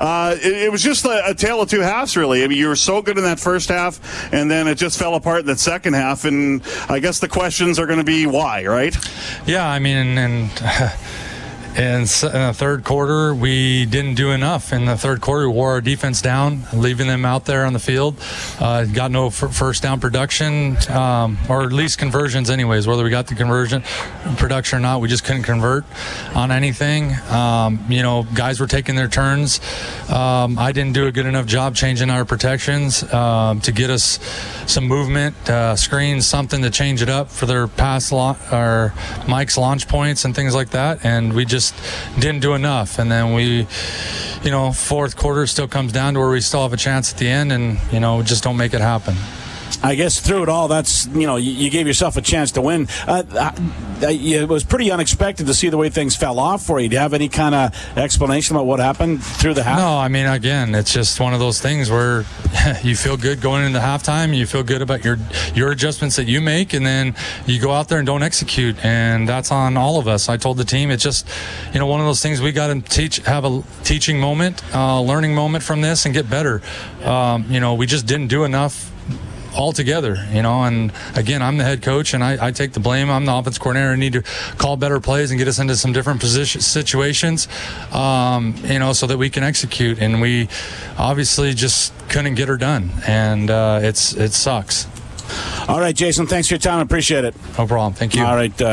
Uh, it, it, was just a, a, tale of two halves, really. I mean, you were so good in that first half, and then it just fell apart in that second half. And I guess the questions are going to be why, right? Yeah, I mean, and. in the third quarter, we didn't do enough. In the third quarter, we wore our defense down, leaving them out there on the field. Uh, got no f- first down production, um, or at least conversions, anyways. Whether we got the conversion production or not, we just couldn't convert on anything. Um, you know, guys were taking their turns. Um, I didn't do a good enough job changing our protections um, to get us some movement, uh, screens, something to change it up for their pass la- or Mike's launch points and things like that. And we just just didn't do enough. And then we, you know, fourth quarter still comes down to where we still have a chance at the end, and you know, just don't make it happen. I guess through it all, that's you know you, gave yourself a chance to win. Uh, it was pretty unexpected to see the way things fell off for you. Do you have any kind of explanation about what happened through the half? No, I mean again, it's just one of those things where you feel good going into halftime. You feel good about your your adjustments that you make, and then you go out there and don't execute, and that's on all of us. I told the team it's just you know one of those things we got to teach, have a teaching moment, uh, learning moment from this, and get better. Um, you know, we just didn't do enough altogether, you know. And again, I'm the head coach, and I, I, take the blame. I'm the offense coordinator. I need to call better plays and get us into some different position situations, um, you know, so that we can execute. And we obviously just couldn't get her done, and uh, it's it sucks. All right, Jason. Thanks for your time. I appreciate it. No problem. Thank you. All right. Uh,